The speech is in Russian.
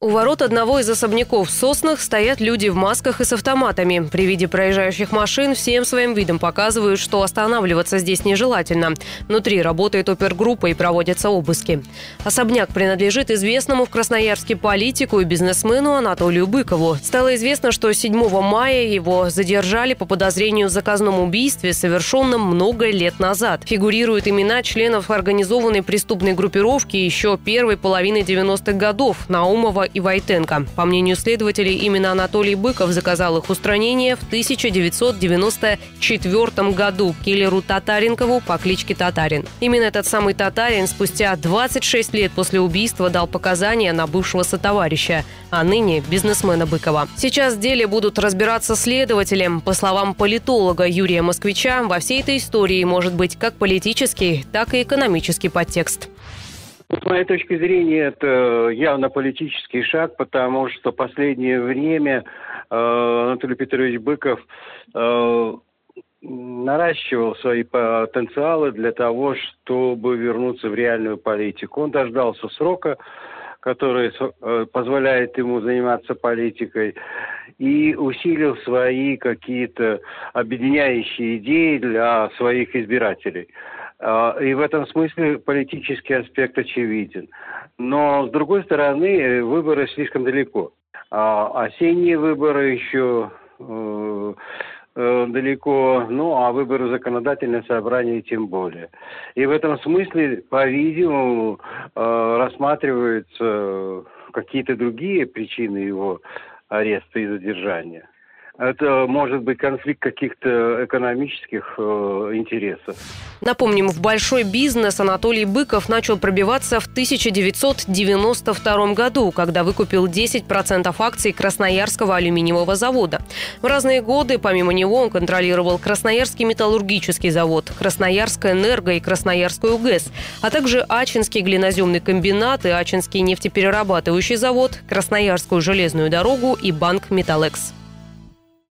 У ворот одного из особняков в Соснах стоят люди в масках и с автоматами. При виде проезжающих машин всем своим видом показывают, что останавливаться здесь нежелательно. Внутри работает опергруппа и проводятся обыски. Особняк принадлежит известному в Красноярске политику и бизнесмену Анатолию Быкову. Стало известно, что 7 мая его задержали по подозрению в заказном убийстве, совершенном много лет назад. Фигурируют имена членов организованной преступной группировки еще первой половины 90-х годов Наумова и Войтенко. По мнению следователей, именно Анатолий Быков заказал их устранение в 1994 году киллеру Татаренкову по кличке Татарин. Именно этот самый Татарин спустя 26 лет после убийства дал показания на бывшего сотоварища, а ныне бизнесмена Быкова. Сейчас в деле будут разбираться следователям. По словам политолога Юрия Москвича, во всей этой истории может быть как политический, так и экономический подтекст. С моей точки зрения, это явно политический шаг, потому что последнее время э, Анатолий Петрович Быков э, наращивал свои потенциалы для того, чтобы вернуться в реальную политику. Он дождался срока, который э, позволяет ему заниматься политикой, и усилил свои какие-то объединяющие идеи для своих избирателей. А, и в этом смысле политический аспект очевиден. Но, с другой стороны, выборы слишком далеко. А осенние выборы еще э, э, далеко, ну а выборы законодательное собрание тем более. И в этом смысле, по-видимому, э, рассматриваются какие-то другие причины его ареста и задержания. Это может быть конфликт каких-то экономических э, интересов. Напомним, в большой бизнес Анатолий Быков начал пробиваться в 1992 году, когда выкупил 10% акций Красноярского алюминиевого завода. В разные годы, помимо него, он контролировал Красноярский металлургический завод, Красноярская энерго и Красноярскую УГЭС, а также Ачинский глиноземный комбинат и Ачинский нефтеперерабатывающий завод, Красноярскую железную дорогу и банк «Металлекс».